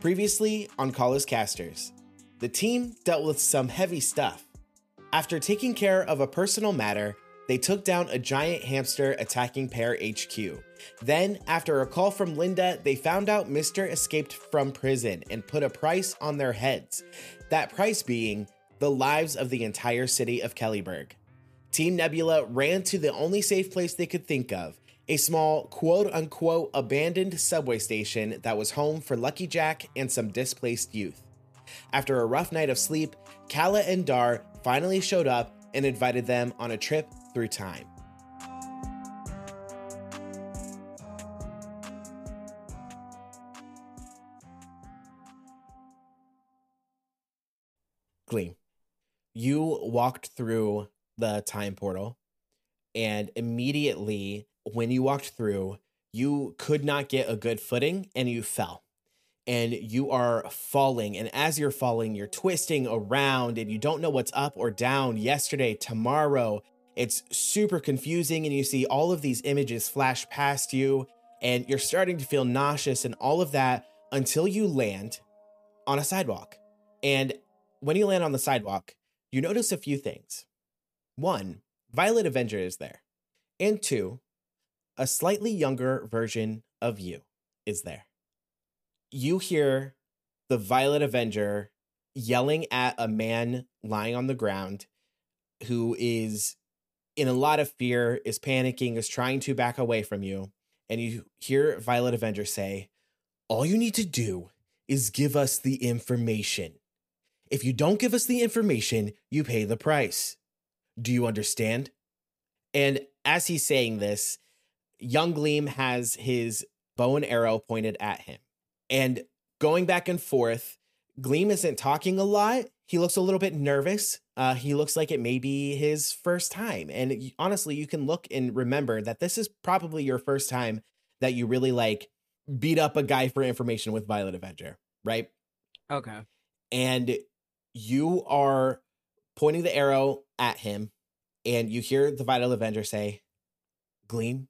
Previously on Calluscasters, the team dealt with some heavy stuff. After taking care of a personal matter, they took down a giant hamster attacking Pear HQ. Then, after a call from Linda, they found out Mr. escaped from prison and put a price on their heads. That price being the lives of the entire city of Kellyburg. Team Nebula ran to the only safe place they could think of a small, quote unquote, abandoned subway station that was home for Lucky Jack and some displaced youth. After a rough night of sleep, Kala and Dar finally showed up and invited them on a trip through time. Gleam, you walked through the time portal, and immediately when you walked through, you could not get a good footing and you fell. And you are falling. And as you're falling, you're twisting around and you don't know what's up or down yesterday, tomorrow. It's super confusing. And you see all of these images flash past you. And you're starting to feel nauseous and all of that until you land on a sidewalk. And when you land on the sidewalk, you notice a few things. One, Violet Avenger is there. And two, a slightly younger version of you is there. You hear the Violet Avenger yelling at a man lying on the ground who is in a lot of fear, is panicking, is trying to back away from you. And you hear Violet Avenger say, All you need to do is give us the information. If you don't give us the information, you pay the price. Do you understand? And as he's saying this, Young Gleam has his bow and arrow pointed at him. And going back and forth, Gleam isn't talking a lot. He looks a little bit nervous. Uh, he looks like it may be his first time. And honestly, you can look and remember that this is probably your first time that you really like beat up a guy for information with Violet Avenger, right? Okay. And you are pointing the arrow at him, and you hear the Violet Avenger say, Gleam,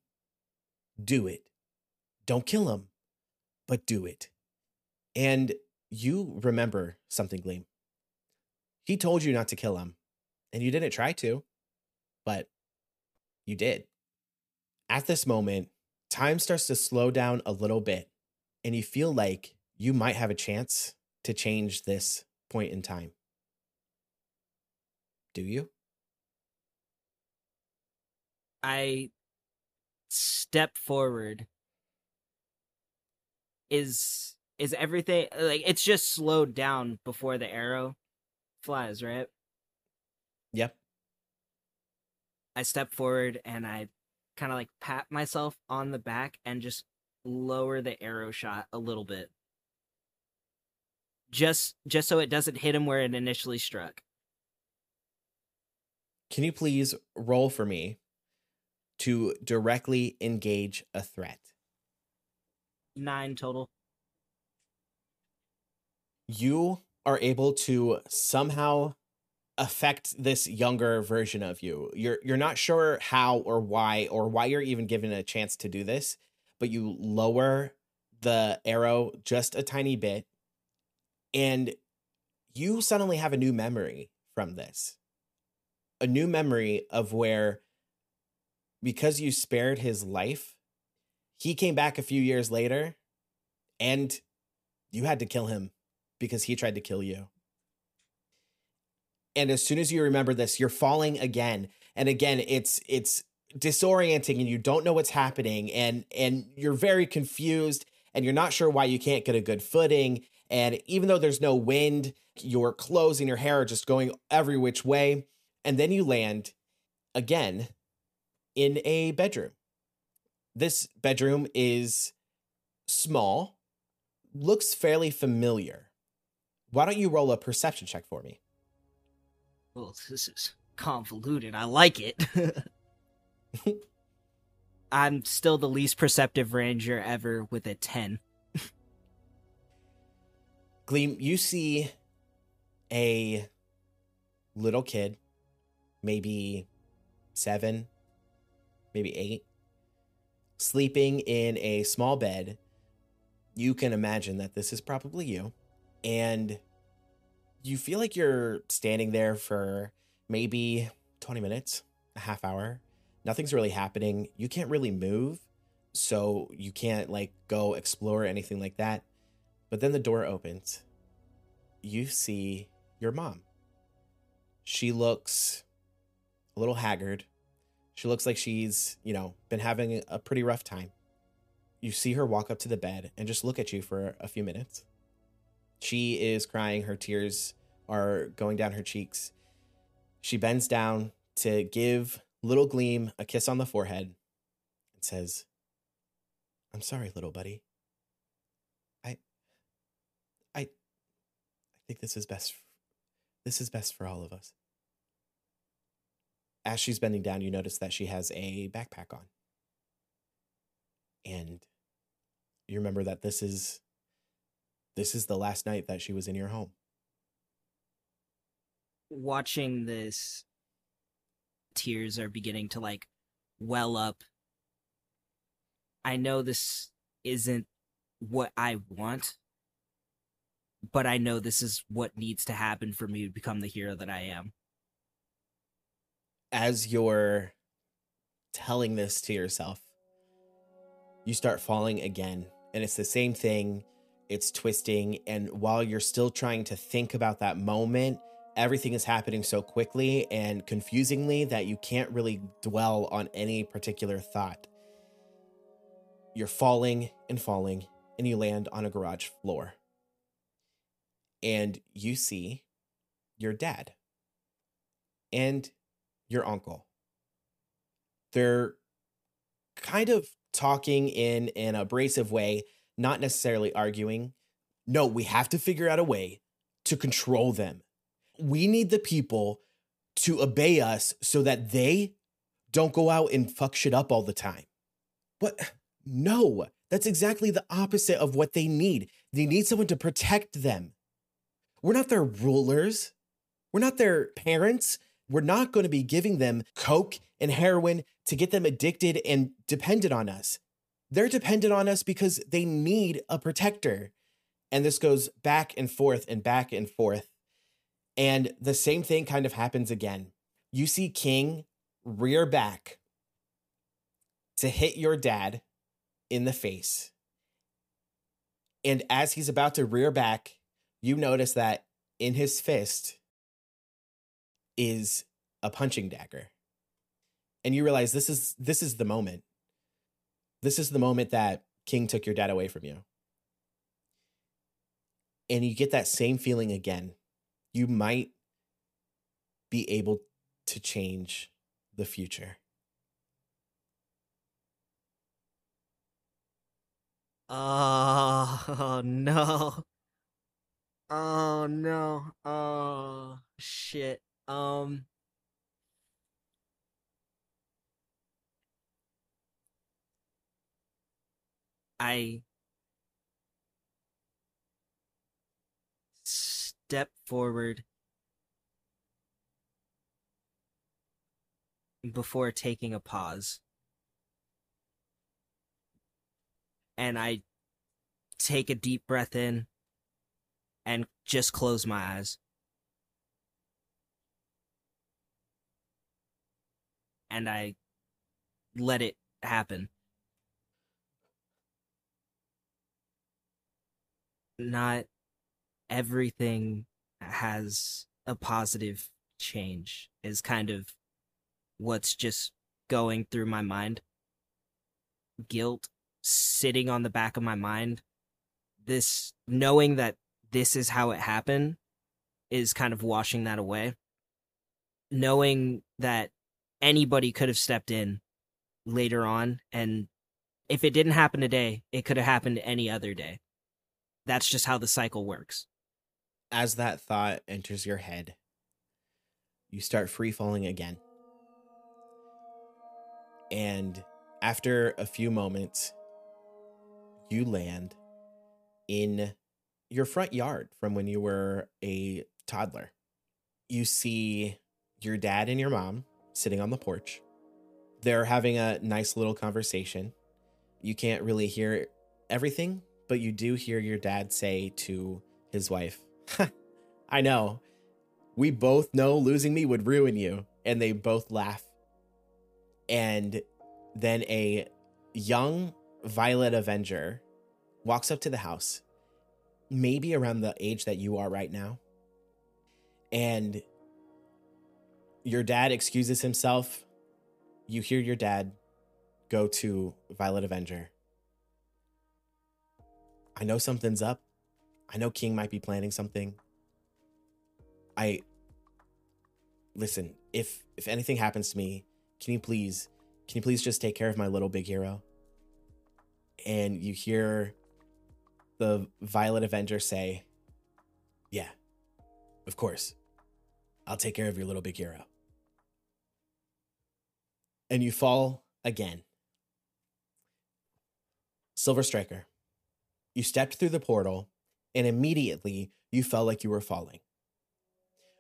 do it. Don't kill him, but do it. And you remember something, Gleam. He told you not to kill him, and you didn't try to, but you did. At this moment, time starts to slow down a little bit, and you feel like you might have a chance to change this point in time. Do you? I step forward is is everything like it's just slowed down before the arrow flies right? Yep. I step forward and i kind of like pat myself on the back and just lower the arrow shot a little bit. Just just so it doesn't hit him where it initially struck. Can you please roll for me to directly engage a threat. Nine total. You are able to somehow affect this younger version of you. You're you're not sure how or why or why you're even given a chance to do this, but you lower the arrow just a tiny bit and you suddenly have a new memory from this. A new memory of where because you spared his life, he came back a few years later and you had to kill him because he tried to kill you. And as soon as you remember this, you're falling again. And again, it's it's disorienting and you don't know what's happening and and you're very confused and you're not sure why you can't get a good footing and even though there's no wind, your clothes and your hair are just going every which way and then you land again in a bedroom. This bedroom is small, looks fairly familiar. Why don't you roll a perception check for me? Well, this is convoluted. I like it. I'm still the least perceptive ranger ever with a 10. Gleam, you see a little kid, maybe seven, maybe eight, sleeping in a small bed. you can imagine that this is probably you. And you feel like you're standing there for maybe 20 minutes, a half hour. Nothing's really happening. You can't really move. So you can't like go explore anything like that. But then the door opens. You see your mom. She looks a little haggard. She looks like she's, you know, been having a pretty rough time. You see her walk up to the bed and just look at you for a few minutes. She is crying, her tears are going down her cheeks. She bends down to give little Gleam a kiss on the forehead and says, I'm sorry, little buddy. I I I think this is best this is best for all of us. As she's bending down, you notice that she has a backpack on. And you remember that this is this is the last night that she was in your home. Watching this tears are beginning to like well up. I know this isn't what I want, but I know this is what needs to happen for me to become the hero that I am. As you're telling this to yourself, you start falling again. And it's the same thing. It's twisting. And while you're still trying to think about that moment, everything is happening so quickly and confusingly that you can't really dwell on any particular thought. You're falling and falling, and you land on a garage floor. And you see your dad and your uncle. They're kind of talking in an abrasive way, not necessarily arguing. No, we have to figure out a way to control them. We need the people to obey us so that they don't go out and fuck shit up all the time. But no, that's exactly the opposite of what they need. They need someone to protect them. We're not their rulers. We're not their parents. We're not going to be giving them coke and heroin to get them addicted and dependent on us. They're dependent on us because they need a protector. And this goes back and forth and back and forth. And the same thing kind of happens again. You see King rear back to hit your dad in the face. And as he's about to rear back, you notice that in his fist is a punching dagger. And you realize this is this is the moment. This is the moment that King took your dad away from you. And you get that same feeling again. You might be able to change the future. Oh no. Oh no. Oh shit. Um I step forward before taking a pause. And I take a deep breath in and just close my eyes. And I let it happen. not everything has a positive change is kind of what's just going through my mind guilt sitting on the back of my mind this knowing that this is how it happened is kind of washing that away knowing that anybody could have stepped in later on and if it didn't happen today it could have happened any other day that's just how the cycle works. As that thought enters your head, you start free falling again. And after a few moments, you land in your front yard from when you were a toddler. You see your dad and your mom sitting on the porch. They're having a nice little conversation. You can't really hear everything, but you do hear your dad say to his wife, I know. We both know losing me would ruin you. And they both laugh. And then a young Violet Avenger walks up to the house, maybe around the age that you are right now. And your dad excuses himself. You hear your dad go to Violet Avenger. I know something's up. I know King might be planning something. I listen, if if anything happens to me, can you please can you please just take care of my little big hero? And you hear the Violet Avenger say, "Yeah. Of course. I'll take care of your little big hero." And you fall again. Silver Striker. You stepped through the portal and immediately you felt like you were falling.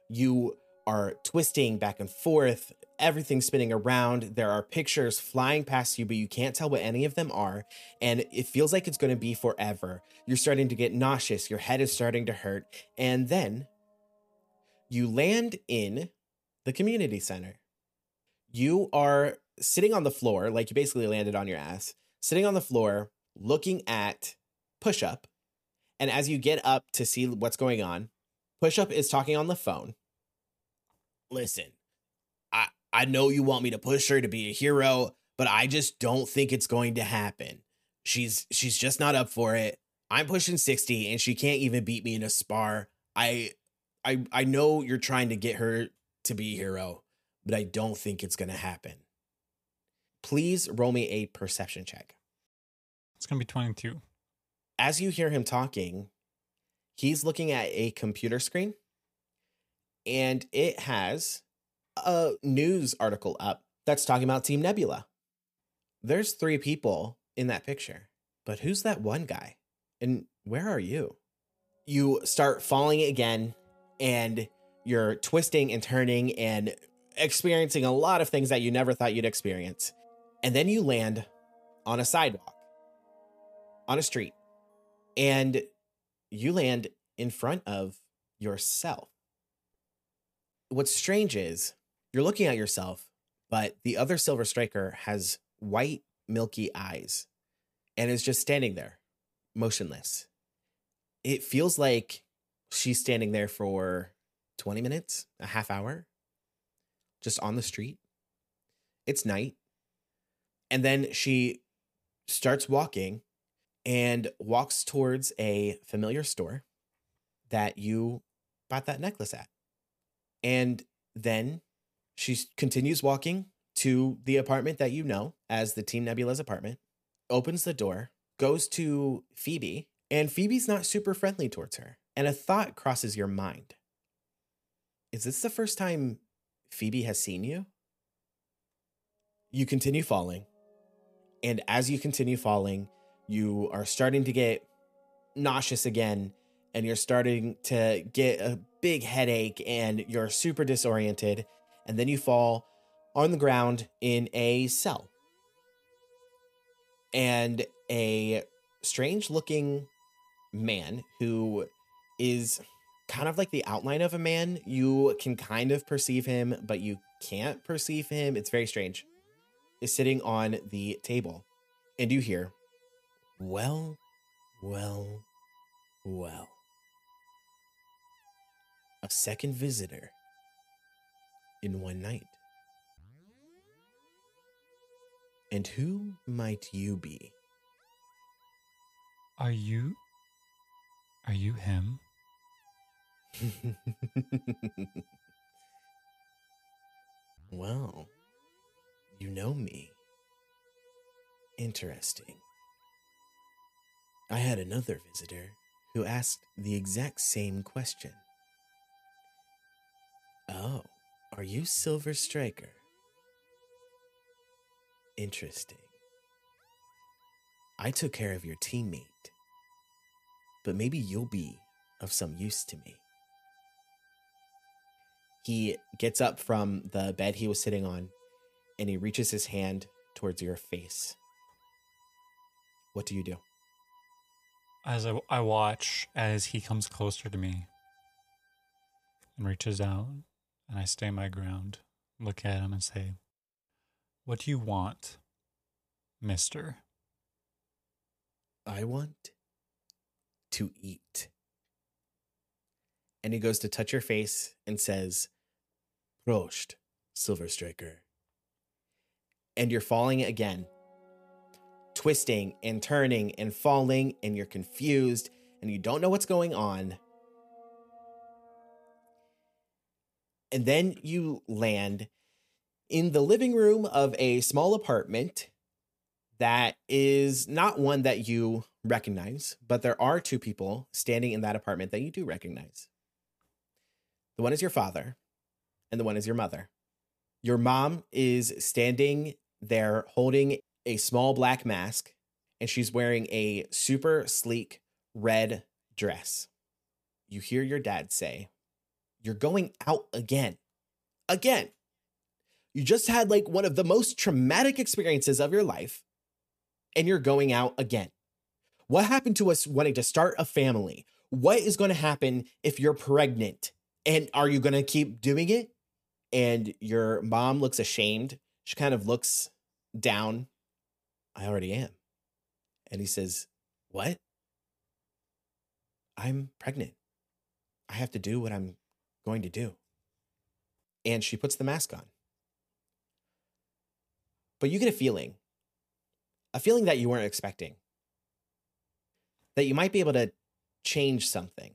You are twisting back and forth, everything spinning around. There are pictures flying past you, but you can't tell what any of them are. And it feels like it's going to be forever. You're starting to get nauseous, your head is starting to hurt. And then you land in the community center. You are sitting on the floor, like you basically landed on your ass, sitting on the floor, looking at push up. And as you get up to see what's going on, push up is talking on the phone. Listen, I I know you want me to push her to be a hero, but I just don't think it's going to happen. She's she's just not up for it. I'm pushing 60 and she can't even beat me in a spar. I I I know you're trying to get her to be a hero, but I don't think it's going to happen. Please roll me a perception check. It's gonna be 22. As you hear him talking, he's looking at a computer screen and it has a news article up that's talking about Team Nebula. There's three people in that picture, but who's that one guy? And where are you? You start falling again and you're twisting and turning and experiencing a lot of things that you never thought you'd experience. And then you land on a sidewalk, on a street, and you land in front of yourself. What's strange is you're looking at yourself, but the other Silver Striker has white, milky eyes and is just standing there, motionless. It feels like she's standing there for 20 minutes, a half hour, just on the street. It's night. And then she starts walking and walks towards a familiar store that you bought that necklace at. And then she continues walking to the apartment that you know as the Team Nebula's apartment, opens the door, goes to Phoebe, and Phoebe's not super friendly towards her. And a thought crosses your mind Is this the first time Phoebe has seen you? You continue falling. And as you continue falling, you are starting to get nauseous again and you're starting to get a big headache and you're super disoriented and then you fall on the ground in a cell and a strange looking man who is kind of like the outline of a man you can kind of perceive him but you can't perceive him it's very strange is sitting on the table and you hear well, well, well. A second visitor in one night. And who might you be? Are you? Are you him? well, you know me. Interesting. I had another visitor who asked the exact same question. Oh, are you Silver Striker? Interesting. I took care of your teammate, but maybe you'll be of some use to me. He gets up from the bed he was sitting on and he reaches his hand towards your face. What do you do? As I, I watch as he comes closer to me and reaches out, and I stay my ground, look at him and say, What do you want, mister? I want to eat. And he goes to touch your face and says, Prost, Silver Striker. And you're falling again, twisting and turning and falling, and you're confused and you don't know what's going on. And then you land in the living room of a small apartment that is not one that you recognize, but there are two people standing in that apartment that you do recognize. The one is your father, and the one is your mother. Your mom is standing there holding a small black mask, and she's wearing a super sleek red dress. You hear your dad say, You're going out again. Again. You just had like one of the most traumatic experiences of your life, and you're going out again. What happened to us wanting to start a family? What is going to happen if you're pregnant? And are you going to keep doing it? And your mom looks ashamed. She kind of looks down. I already am. And he says, What? I'm pregnant. I have to do what I'm going to do. And she puts the mask on. But you get a feeling, a feeling that you weren't expecting, that you might be able to change something.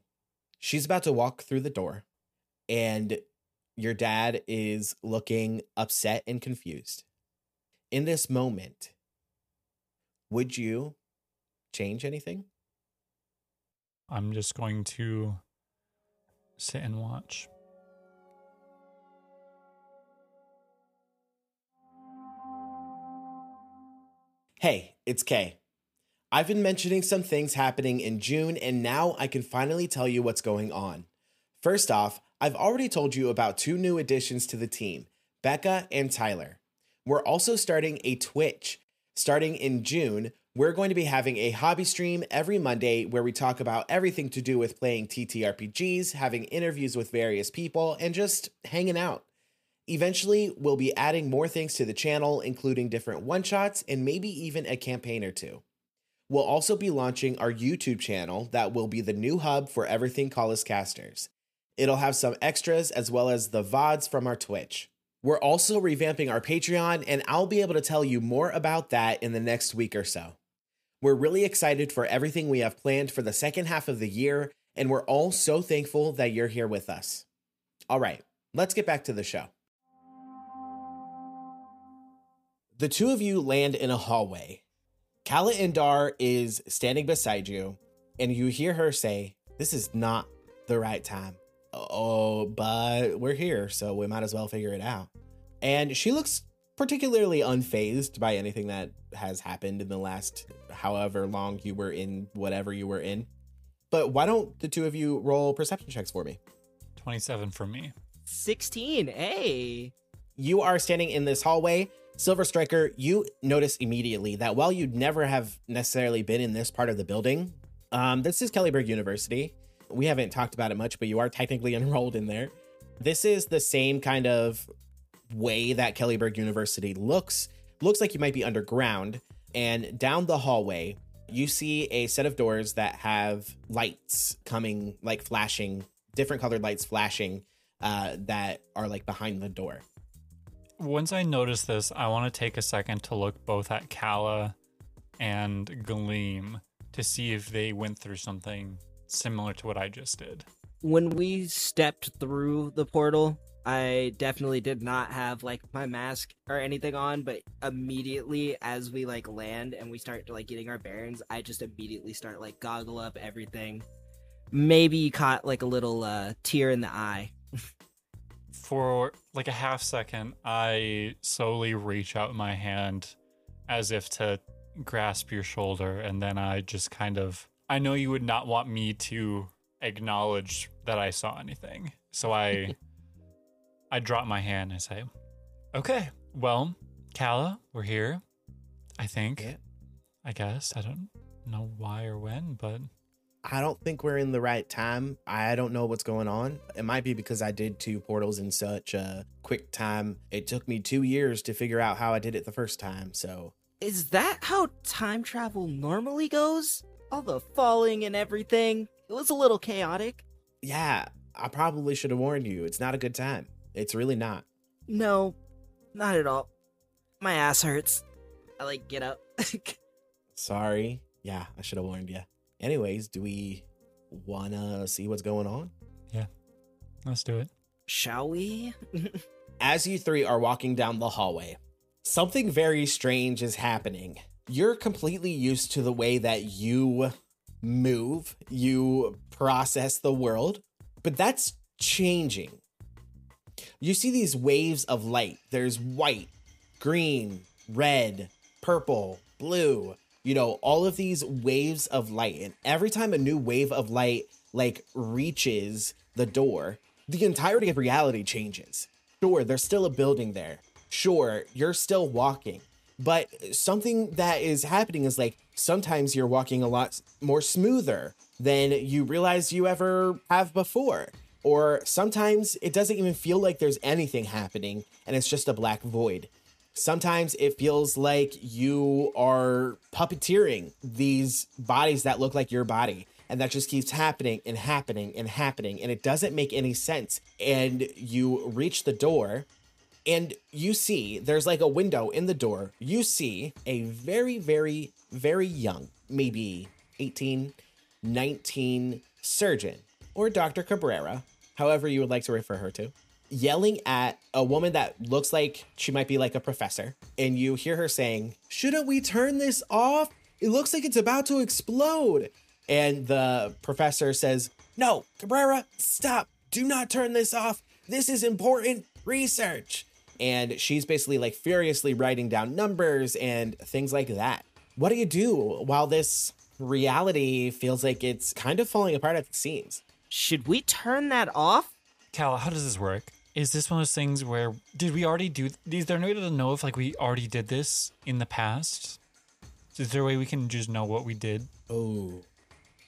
She's about to walk through the door, and your dad is looking upset and confused. In this moment, would you change anything? I'm just going to sit and watch. Hey, it's Kae. I've been mentioning some things happening in June, and now I can finally tell you what's going on. First off, I've already told you about two new additions to the team Becca and Tyler. We're also starting a Twitch. Starting in June, we're going to be having a hobby stream every Monday where we talk about everything to do with playing TTRPGs, having interviews with various people, and just hanging out. Eventually, we'll be adding more things to the channel, including different one shots and maybe even a campaign or two. We'll also be launching our YouTube channel that will be the new hub for everything Calluscasters. It'll have some extras as well as the VODs from our Twitch. We're also revamping our Patreon, and I'll be able to tell you more about that in the next week or so. We're really excited for everything we have planned for the second half of the year, and we're all so thankful that you're here with us. All right, let's get back to the show. The two of you land in a hallway. Kala Indar is standing beside you, and you hear her say, This is not the right time. Oh, but we're here, so we might as well figure it out. And she looks particularly unfazed by anything that has happened in the last however long you were in whatever you were in. But why don't the two of you roll perception checks for me? 27 for me. 16. Hey. You are standing in this hallway. Silver Striker, you notice immediately that while you'd never have necessarily been in this part of the building, um, this is Kellyburg University. We haven't talked about it much, but you are technically enrolled in there. This is the same kind of way that Kellyburg University looks. Looks like you might be underground. And down the hallway, you see a set of doors that have lights coming, like flashing, different colored lights flashing uh, that are like behind the door. Once I notice this, I want to take a second to look both at Kala and Gleam to see if they went through something similar to what I just did. When we stepped through the portal, I definitely did not have like my mask or anything on, but immediately as we like land and we start like getting our bearings, I just immediately start like goggle up everything. Maybe you caught like a little uh tear in the eye. For like a half second, I slowly reach out my hand as if to grasp your shoulder, and then I just kind of I know you would not want me to acknowledge that I saw anything. So I I drop my hand and say, "Okay, well, Kala, we're here. I think. Yeah. I guess. I don't know why or when, but I don't think we're in the right time. I don't know what's going on. It might be because I did two portals in such a quick time. It took me two years to figure out how I did it the first time. So Is that how time travel normally goes? All the falling and everything. It was a little chaotic. yeah, I probably should have warned you. It's not a good time. It's really not. No, not at all. My ass hurts. I like get up. Sorry. Yeah, I should have warned you. Anyways, do we wanna see what's going on? Yeah. Let's do it. Shall we? As you three are walking down the hallway, something very strange is happening. You're completely used to the way that you move, you process the world, but that's changing. You see these waves of light. There's white, green, red, purple, blue, you know, all of these waves of light. And every time a new wave of light like reaches the door, the entirety of reality changes. Sure, there's still a building there. Sure, you're still walking. But something that is happening is like sometimes you're walking a lot more smoother than you realize you ever have before. Or sometimes it doesn't even feel like there's anything happening and it's just a black void. Sometimes it feels like you are puppeteering these bodies that look like your body. And that just keeps happening and happening and happening. And it doesn't make any sense. And you reach the door and you see there's like a window in the door. You see a very, very, very young, maybe 18, 19 surgeon or Dr. Cabrera, however you would like to refer her to, yelling at a woman that looks like she might be like a professor. And you hear her saying, Shouldn't we turn this off? It looks like it's about to explode. And the professor says, No, Cabrera, stop. Do not turn this off. This is important research. And she's basically like furiously writing down numbers and things like that. What do you do while this reality feels like it's kind of falling apart at the seams? Should we turn that off? Cal, how does this work? Is this one of those things where did we already do? Is there no way to know if like we already did this in the past? Is there a way we can just know what we did? Oh,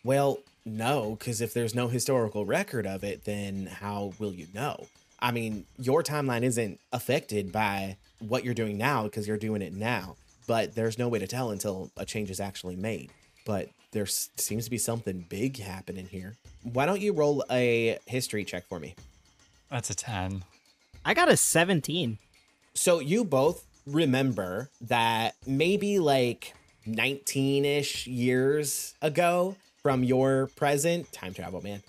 well, no, because if there's no historical record of it, then how will you know? I mean, your timeline isn't affected by what you're doing now because you're doing it now, but there's no way to tell until a change is actually made. But there seems to be something big happening here. Why don't you roll a history check for me? That's a ten. I got a 17. So you both remember that maybe like 19 ish years ago from your present time travel, man.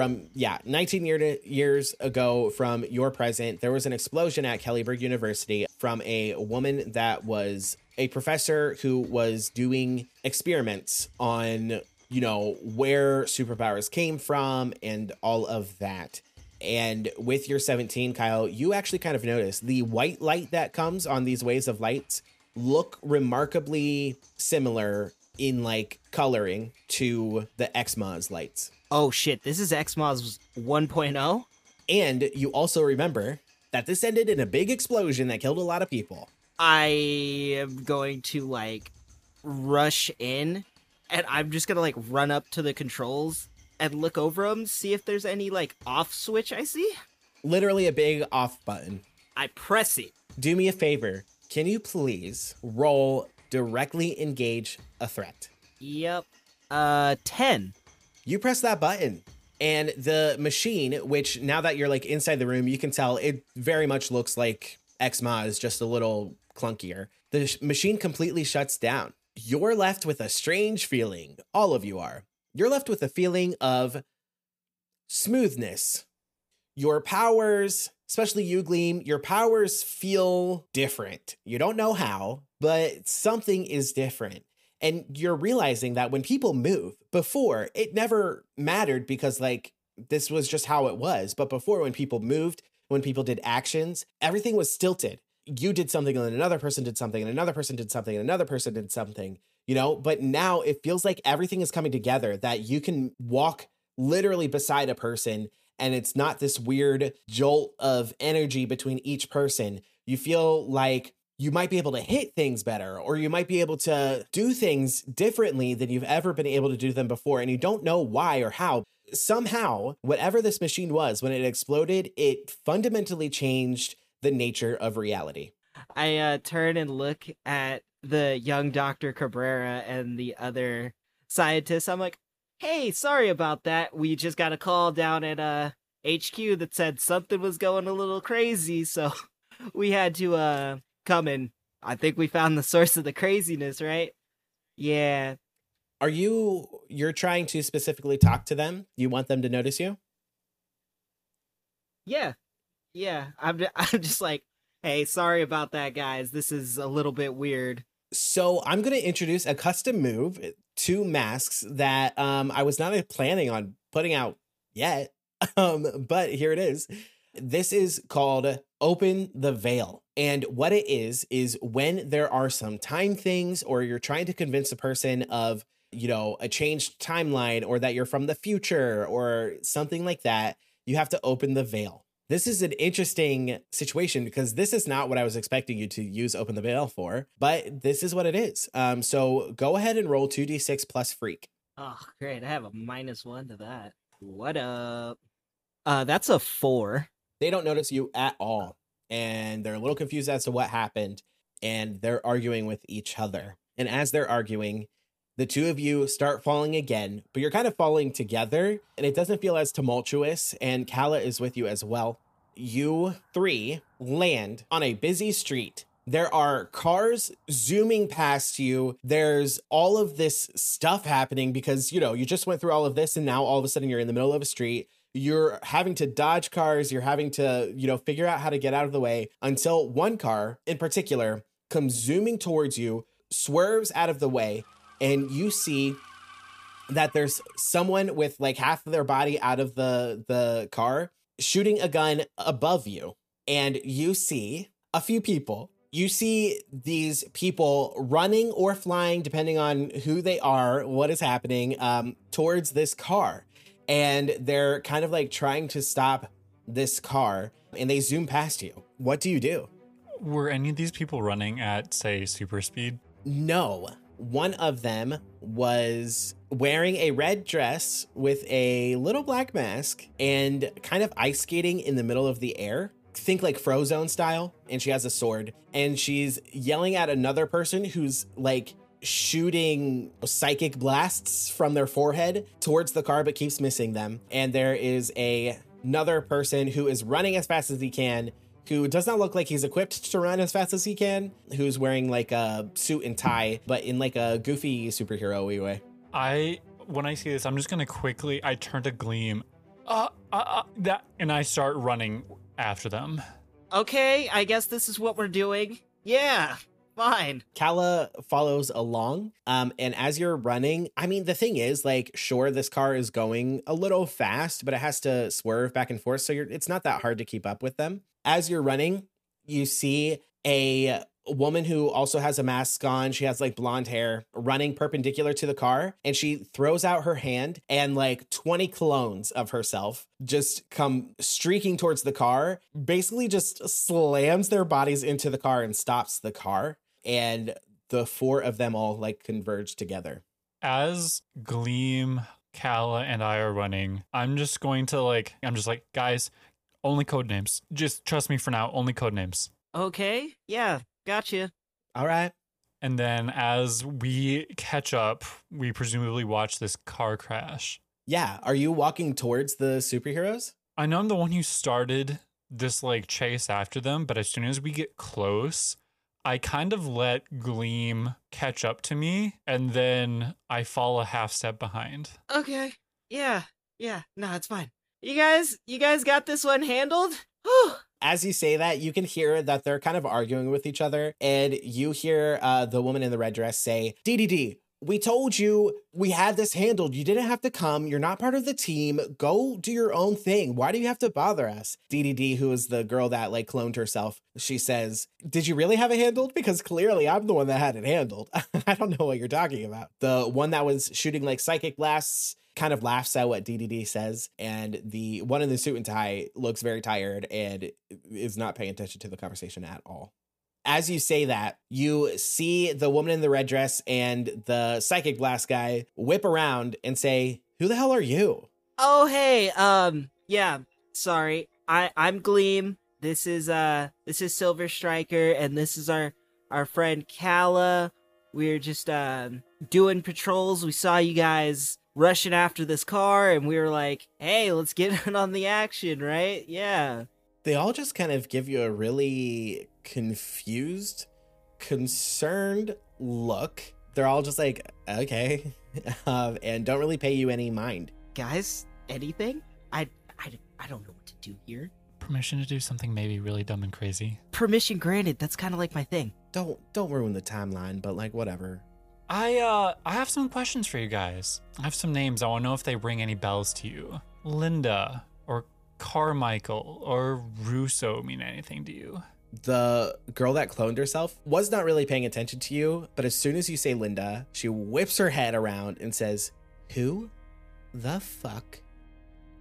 From yeah, 19 year years ago from your present, there was an explosion at Kellyburg University from a woman that was a professor who was doing experiments on, you know, where superpowers came from and all of that. And with your 17, Kyle, you actually kind of notice the white light that comes on these waves of lights look remarkably similar in like coloring to the Xmaz lights. Oh shit, this is Xmos 1.0? And you also remember that this ended in a big explosion that killed a lot of people. I am going to like rush in and I'm just gonna like run up to the controls and look over them, see if there's any like off switch I see. Literally a big off button. I press it. Do me a favor. Can you please roll directly engage a threat? Yep. Uh, 10. you press that button and the machine which now that you're like inside the room you can tell it very much looks like xma is just a little clunkier the sh- machine completely shuts down you're left with a strange feeling all of you are you're left with a feeling of smoothness your powers especially you gleam your powers feel different you don't know how but something is different. And you're realizing that when people move before it never mattered because like this was just how it was. But before when people moved when people did actions everything was stilted. You did something and another person did something and another person did something and another person did something you know? But now it feels like everything is coming together that you can walk literally beside a person and it's not this weird jolt of energy between each person. You feel like you might be able to hit things better, or you might be able to do things differently than you've ever been able to do them before. And you don't know why or how. Somehow, whatever this machine was, when it exploded, it fundamentally changed the nature of reality. I uh, turn and look at the young Dr. Cabrera and the other scientists. I'm like, hey, sorry about that. We just got a call down at uh, HQ that said something was going a little crazy, so we had to uh, come and I think we found the source of the craziness, right? Yeah. Are you you're trying to specifically talk to them? You want them to notice you? Yeah. Yeah. I'm I'm just like, hey, sorry about that, guys. This is a little bit weird. So I'm going to introduce a custom move, two masks that um, I was not planning on putting out yet, um, but here it is. This is called Open the Veil. And what it is, is when there are some time things or you're trying to convince a person of, you know, a changed timeline or that you're from the future or something like that, you have to open the veil this is an interesting situation because this is not what I was expecting you to use Open the Veil for, but this is what it is. Um, so go ahead and roll 2d6 plus freak. Oh, great. I have a minus one to that. What up? Uh, that's a four. They don't notice you at all, and they're a little confused as to what happened, and they're arguing with each other. And as they're arguing, the two of you start falling again, but you're kind of falling together and it doesn't feel as tumultuous. And Kala is with you as well. You three land on a busy street. There are cars zooming past you. There's all of this stuff happening because, you know, you just went through all of this and now all of a sudden you're in the middle of a street you're having to dodge cars you're having to you know figure out how to get out of the way until one car in particular comes zooming towards you swerves out of the way and you see that there's someone with like half of their body out of the the car shooting a gun above you. And you see a few people. You see these people running or flying depending on who they are what is happening um, towards this car and they're kind of like trying to stop this car and they zoom past you what do you do were any of these people running at say super speed no one of them was wearing a red dress with a little black mask and kind of ice skating in the middle of the air. Think like Frozone style. And she has a sword. And she's yelling at another person who's like shooting psychic blasts from their forehead towards the car but keeps missing them. And there is a another person who is running as fast as he can who does not look like he's equipped to run as fast as he can, who's wearing like a suit and tie, but in like a goofy superhero way. I when I see this, I'm just gonna quickly I turn to Gleam, uh, uh, uh that, and I start running after them. Okay, I guess this is what we're doing. Yeah, fine. Kala follows along. Um, and as you're running, I mean, the thing is, like, sure, this car is going a little fast, but it has to swerve back and forth. So you're, it's not that hard to keep up with them as you're running, you see a woman who also has a mask on. She has like blonde hair running perpendicular to the car and she throws out her hand and like 20 clones of herself just come streaking towards the car, basically just slams their bodies into the car and stops the car. And the four of them all like converge together. As Gleam, Kala, and I are running, I'm just going to like, I'm just like, guys, only code names. Just trust me for now. Only code names. Okay. Yeah. Gotcha. All right. And then as we catch up, we presumably watch this car crash. Yeah. Are you walking towards the superheroes? I know I'm the one who started this like chase after them, but as soon as we get close, I kind of let Gleam catch up to me and then I fall a half step behind. Okay. Yeah. Yeah. No, it's fine. You guys, you guys got this one handled? Whew. As you say that, you can hear that they're kind of arguing with each other, and you hear uh, the woman in the red dress say, DDD, we told you we had this handled. You didn't have to come. You're not part of the team. Go do your own thing. Why do you have to bother us? DDD, who is the girl that like cloned herself, she says, Did you really have it handled? Because clearly I'm the one that had it handled. I don't know what you're talking about. The one that was shooting like psychic blasts kind of laughs at what DDD says, and the one in the suit and tie looks very tired and is not paying attention to the conversation at all. As you say that, you see the woman in the red dress and the psychic blast guy whip around and say, Who the hell are you? Oh hey, um, yeah, sorry. I I'm Gleam. This is uh this is Silver Striker and this is our our friend Kala. We're just um doing patrols. We saw you guys rushing after this car and we were like, "Hey, let's get in on the action, right?" Yeah. They all just kind of give you a really confused, concerned look. They're all just like, okay, um, and don't really pay you any mind. Guys, anything? I I I don't know what to do here. Permission to do something maybe really dumb and crazy. Permission granted. That's kind of like my thing. Don't don't ruin the timeline, but like whatever. I uh I have some questions for you guys. I have some names. I want to know if they ring any bells to you. Linda or Carmichael or Russo mean anything to you? The girl that cloned herself was not really paying attention to you, but as soon as you say Linda, she whips her head around and says, "Who the fuck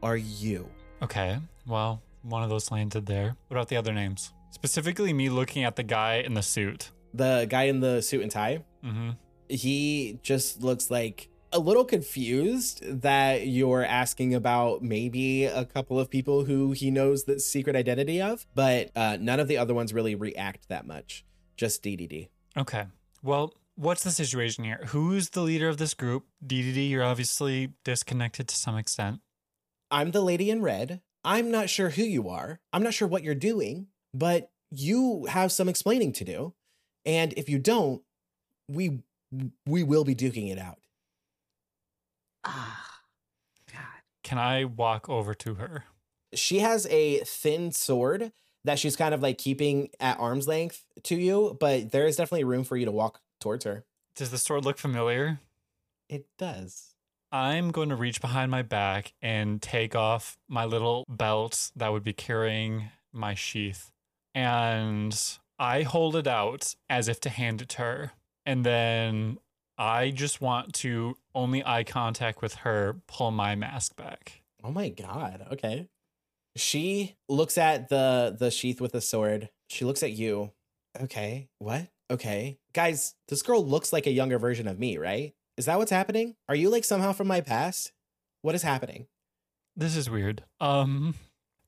are you?" Okay. Well, one of those landed there. What about the other names? Specifically me looking at the guy in the suit. The guy in the suit and tie, Mm-hmm. he just looks like a little confused that you're asking about maybe a couple of people who he knows the secret identity of, but uh, none of the other ones really react that much. Just DDD. Okay. Well, what's the situation here? Who's the leader of this group? DDD, you're obviously disconnected to some extent. I'm the lady in red. I'm not sure who you are. I'm not sure what you're doing, but you have some explaining to do. And if you don't, we we will be duking it out. Ah, God. Can I walk over to her? She has a thin sword that she's kind of like keeping at arm's length to you, but there is definitely room for you to walk towards her. Does the sword look familiar? It does. I'm going to reach behind my back and take off my little belt that would be carrying my sheath. And I hold it out as if to hand it to her. And then I just want to only eye contact with her, pull my mask back. Oh my god. Okay. She looks at the the sheath with the sword. She looks at you. Okay. What? Okay. Guys, this girl looks like a younger version of me, right? Is that what's happening? Are you like somehow from my past? What is happening? This is weird. Um,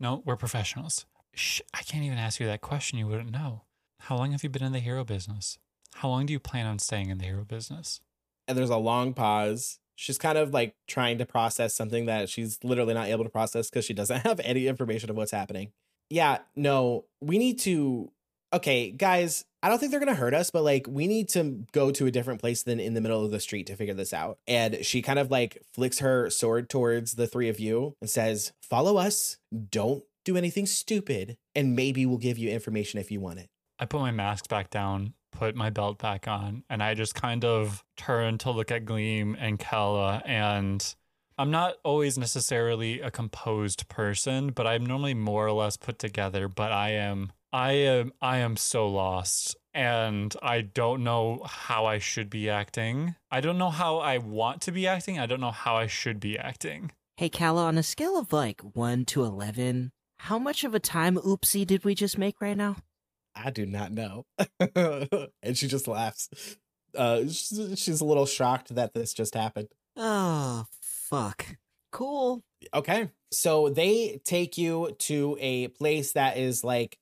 no, we're professionals. Shh, I can't even ask you that question. You wouldn't know. How long have you been in the hero business? How long do you plan on staying in the hero business? And there's a long pause. She's kind of like trying to process something that she's literally not able to process because she doesn't have any information of what's happening. Yeah, no, we need to. Okay, guys, I don't think they're gonna hurt us, but like we need to go to a different place than in the middle of the street to figure this out. And she kind of like flicks her sword towards the three of you and says, Follow us, don't do anything stupid, and maybe we'll give you information if you want it. I put my mask back down, put my belt back on, and I just kind of turn to look at Gleam and Kella. And I'm not always necessarily a composed person, but I'm normally more or less put together. But I am, I am, I am so lost. And I don't know how I should be acting. I don't know how I want to be acting. I don't know how I should be acting. Hey, Kala, on a scale of like 1 to 11, how much of a time oopsie did we just make right now? I do not know. and she just laughs. Uh, she's, a little shocked that this just happened. Oh, fuck. Cool. Okay. So they take you to a place that is like,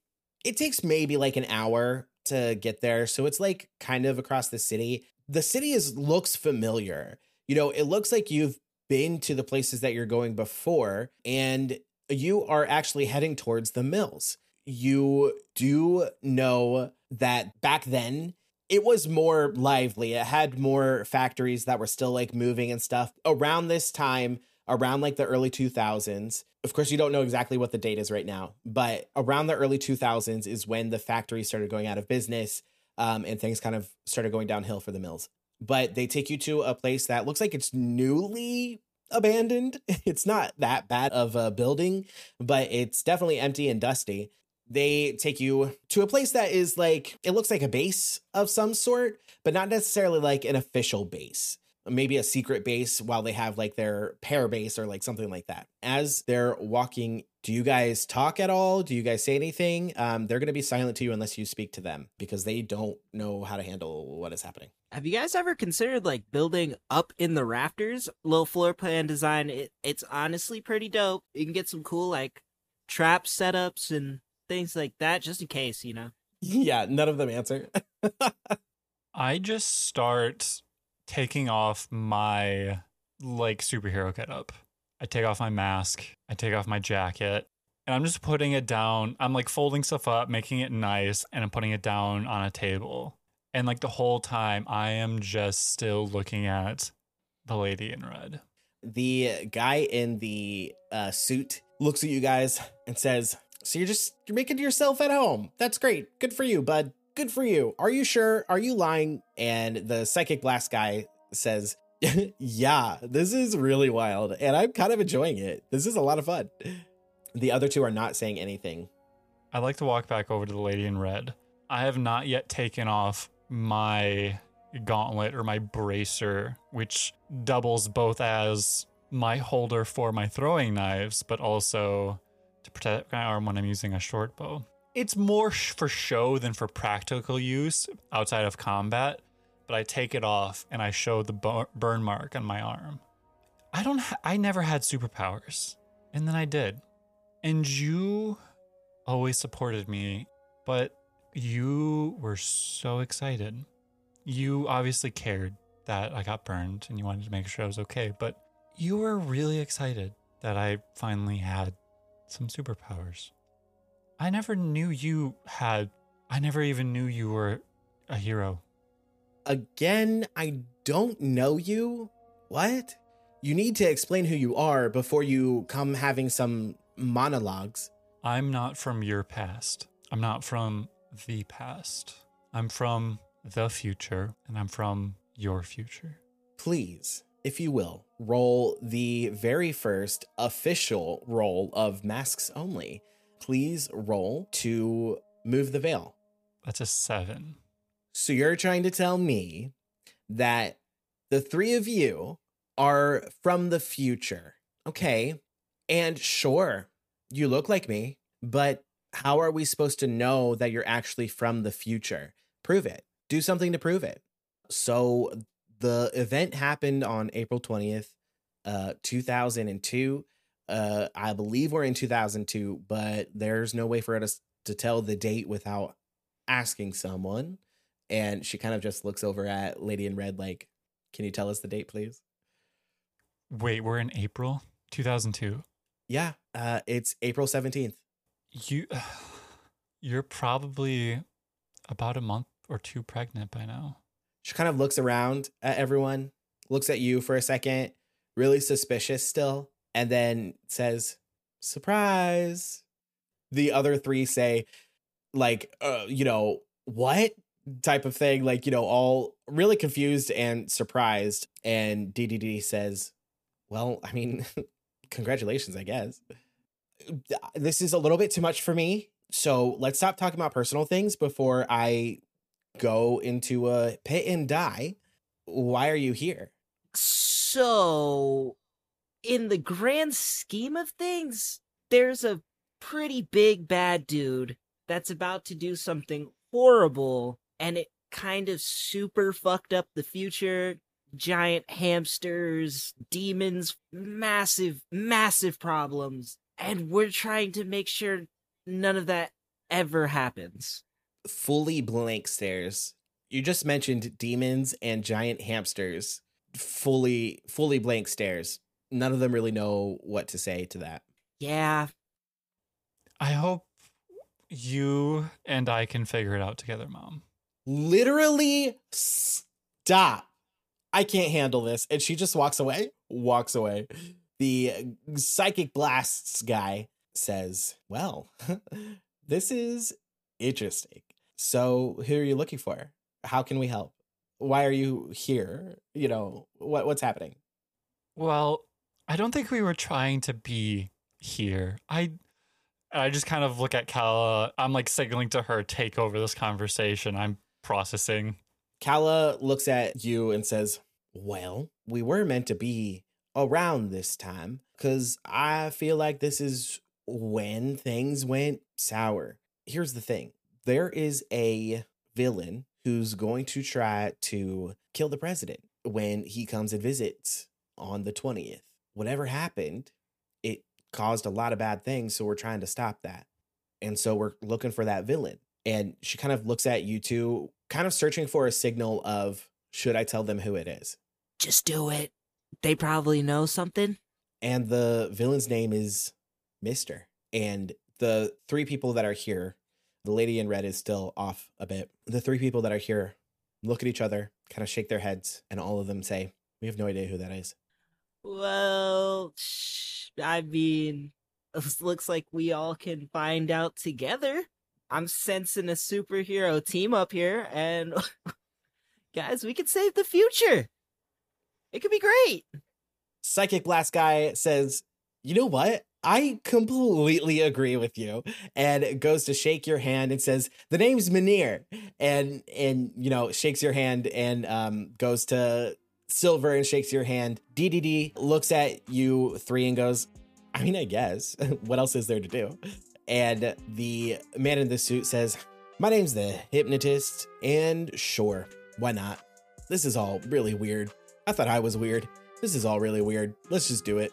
it takes maybe like an hour to get there. So it's like kind of across the city. The city is looks familiar. You know, it looks like you've been to the places that you're going before and you are actually heading towards the mills. You do know that back then it was more lively. It had more factories that were still like moving and stuff. Around this time, around like the early 2000s, of course, you don't know exactly what the date is right now, but around the early 2000s is when the factories started going out of business um, and things kind of started going downhill for the mills. But they take you to a place that looks like it's newly abandoned. It's not that bad of a building, but it's definitely empty and dusty they take you to a place that is like it looks like a base of some sort but not necessarily like an official base maybe a secret base while they have like their pair base or like something like that. As they're walking, do you guys talk at all? Do you guys say anything? Um, they're going to be silent to you unless you speak to them because they don't know how to handle what is happening. Have you guys ever considered like building up in the rafters? Low floor plan design. It it's honestly pretty dope. You can get some cool like trap setups and things like that, just in case, you know. Yeah, none of them answer. I just start taking off my like superhero getup. I take off my mask, I take off my jacket, and I'm just putting it down. I'm like folding stuff up, making it nice, and I'm putting it down on a table. And like the whole time, I am just still looking at the lady in red. the guy in the uh, suit looks at you guys and says, "So you're just you're making yourself at home. That's great. Good for you, bud. Good for you. Are you sure? Are you lying?" And the psychic blast guy says, "Yeah, this is really wild, and I'm kind of enjoying it. This is a lot of fun." The other two are not saying anything. I like to walk back over to the lady in red. I have not yet taken off my gauntlet or my bracer, which doubles both as my holder for my throwing knives, but also to protect my arm when I'm using a short bow. It's more sh- for show than for practical use outside of combat, but I take it off and I show the bu- burn mark on my arm. I don't ha- I never had superpowers, and then I did. And you always supported me, but you were so excited. You obviously cared that I got burned and you wanted to make sure I was okay, but you were really excited that I finally had some superpowers. I never knew you had, I never even knew you were a hero. Again, I don't know you. What? You need to explain who you are before you come having some monologues. I'm not from your past. I'm not from the past. I'm from the future, and I'm from your future. please, if you will, roll the very first official roll of masks only. Please roll to move the veil. That's a seven. So you're trying to tell me that the three of you are from the future. Okay. And sure, you look like me, but how are we supposed to know that you're actually from the future? Prove it. Do something to prove it. So the event happened on April 20th, uh 2002. Uh I believe we're in 2002, but there's no way for us to tell the date without asking someone and she kind of just looks over at Lady in Red like, "Can you tell us the date, please?" Wait, we're in April 2002. Yeah, uh, it's April seventeenth. You, you're probably about a month or two pregnant by now. She kind of looks around at everyone, looks at you for a second, really suspicious still, and then says, "Surprise!" The other three say, like, uh, you know, what type of thing, like, you know, all really confused and surprised. And DDD says, "Well, I mean, congratulations, I guess." this is a little bit too much for me. So let's stop talking about personal things before I go into a pit and die. Why are you here? So, in the grand scheme of things, there's a pretty big bad dude that's about to do something horrible, and it kind of super fucked up the future. Giant hamsters, demons, massive, massive problems. And we're trying to make sure none of that ever happens. Fully blank stares. You just mentioned demons and giant hamsters. Fully, fully blank stares. None of them really know what to say to that. Yeah, I hope you and I can figure it out together, Mom. Literally, stop. I can't handle this. And she just walks away, walks away. The psychic blasts guy says, Well, this is interesting. So, who are you looking for? How can we help? Why are you here? You know, what what's happening? Well, I don't think we were trying to be here. I I just kind of look at Kala. I'm like signaling to her, take over this conversation. I'm processing. Kala looks at you and says, Well, we were meant to be around this time because I feel like this is when things went sour. Here's the thing there is a villain who's going to try to kill the president when he comes and visits on the 20th. Whatever happened, it caused a lot of bad things. So we're trying to stop that. And so we're looking for that villain. And she kind of looks at you two, kind of searching for a signal of should I tell them who it is? Just do it. They probably know something. And the villain's name is Mister. And the three people that are here, the lady in red is still off a bit. The three people that are here look at each other, kind of shake their heads, and all of them say, We have no idea who that is. Well, I mean, it looks like we all can find out together. I'm sensing a superhero team up here, and guys, we could save the future. It could be great. Psychic Blast Guy says, You know what? I completely agree with you. And goes to shake your hand and says, The name's Manir. And and you know, shakes your hand and um goes to Silver and shakes your hand. DDD looks at you three and goes, I mean, I guess. what else is there to do? And the man in the suit says, My name's the hypnotist, and sure, why not? This is all really weird. I thought I was weird. This is all really weird. Let's just do it.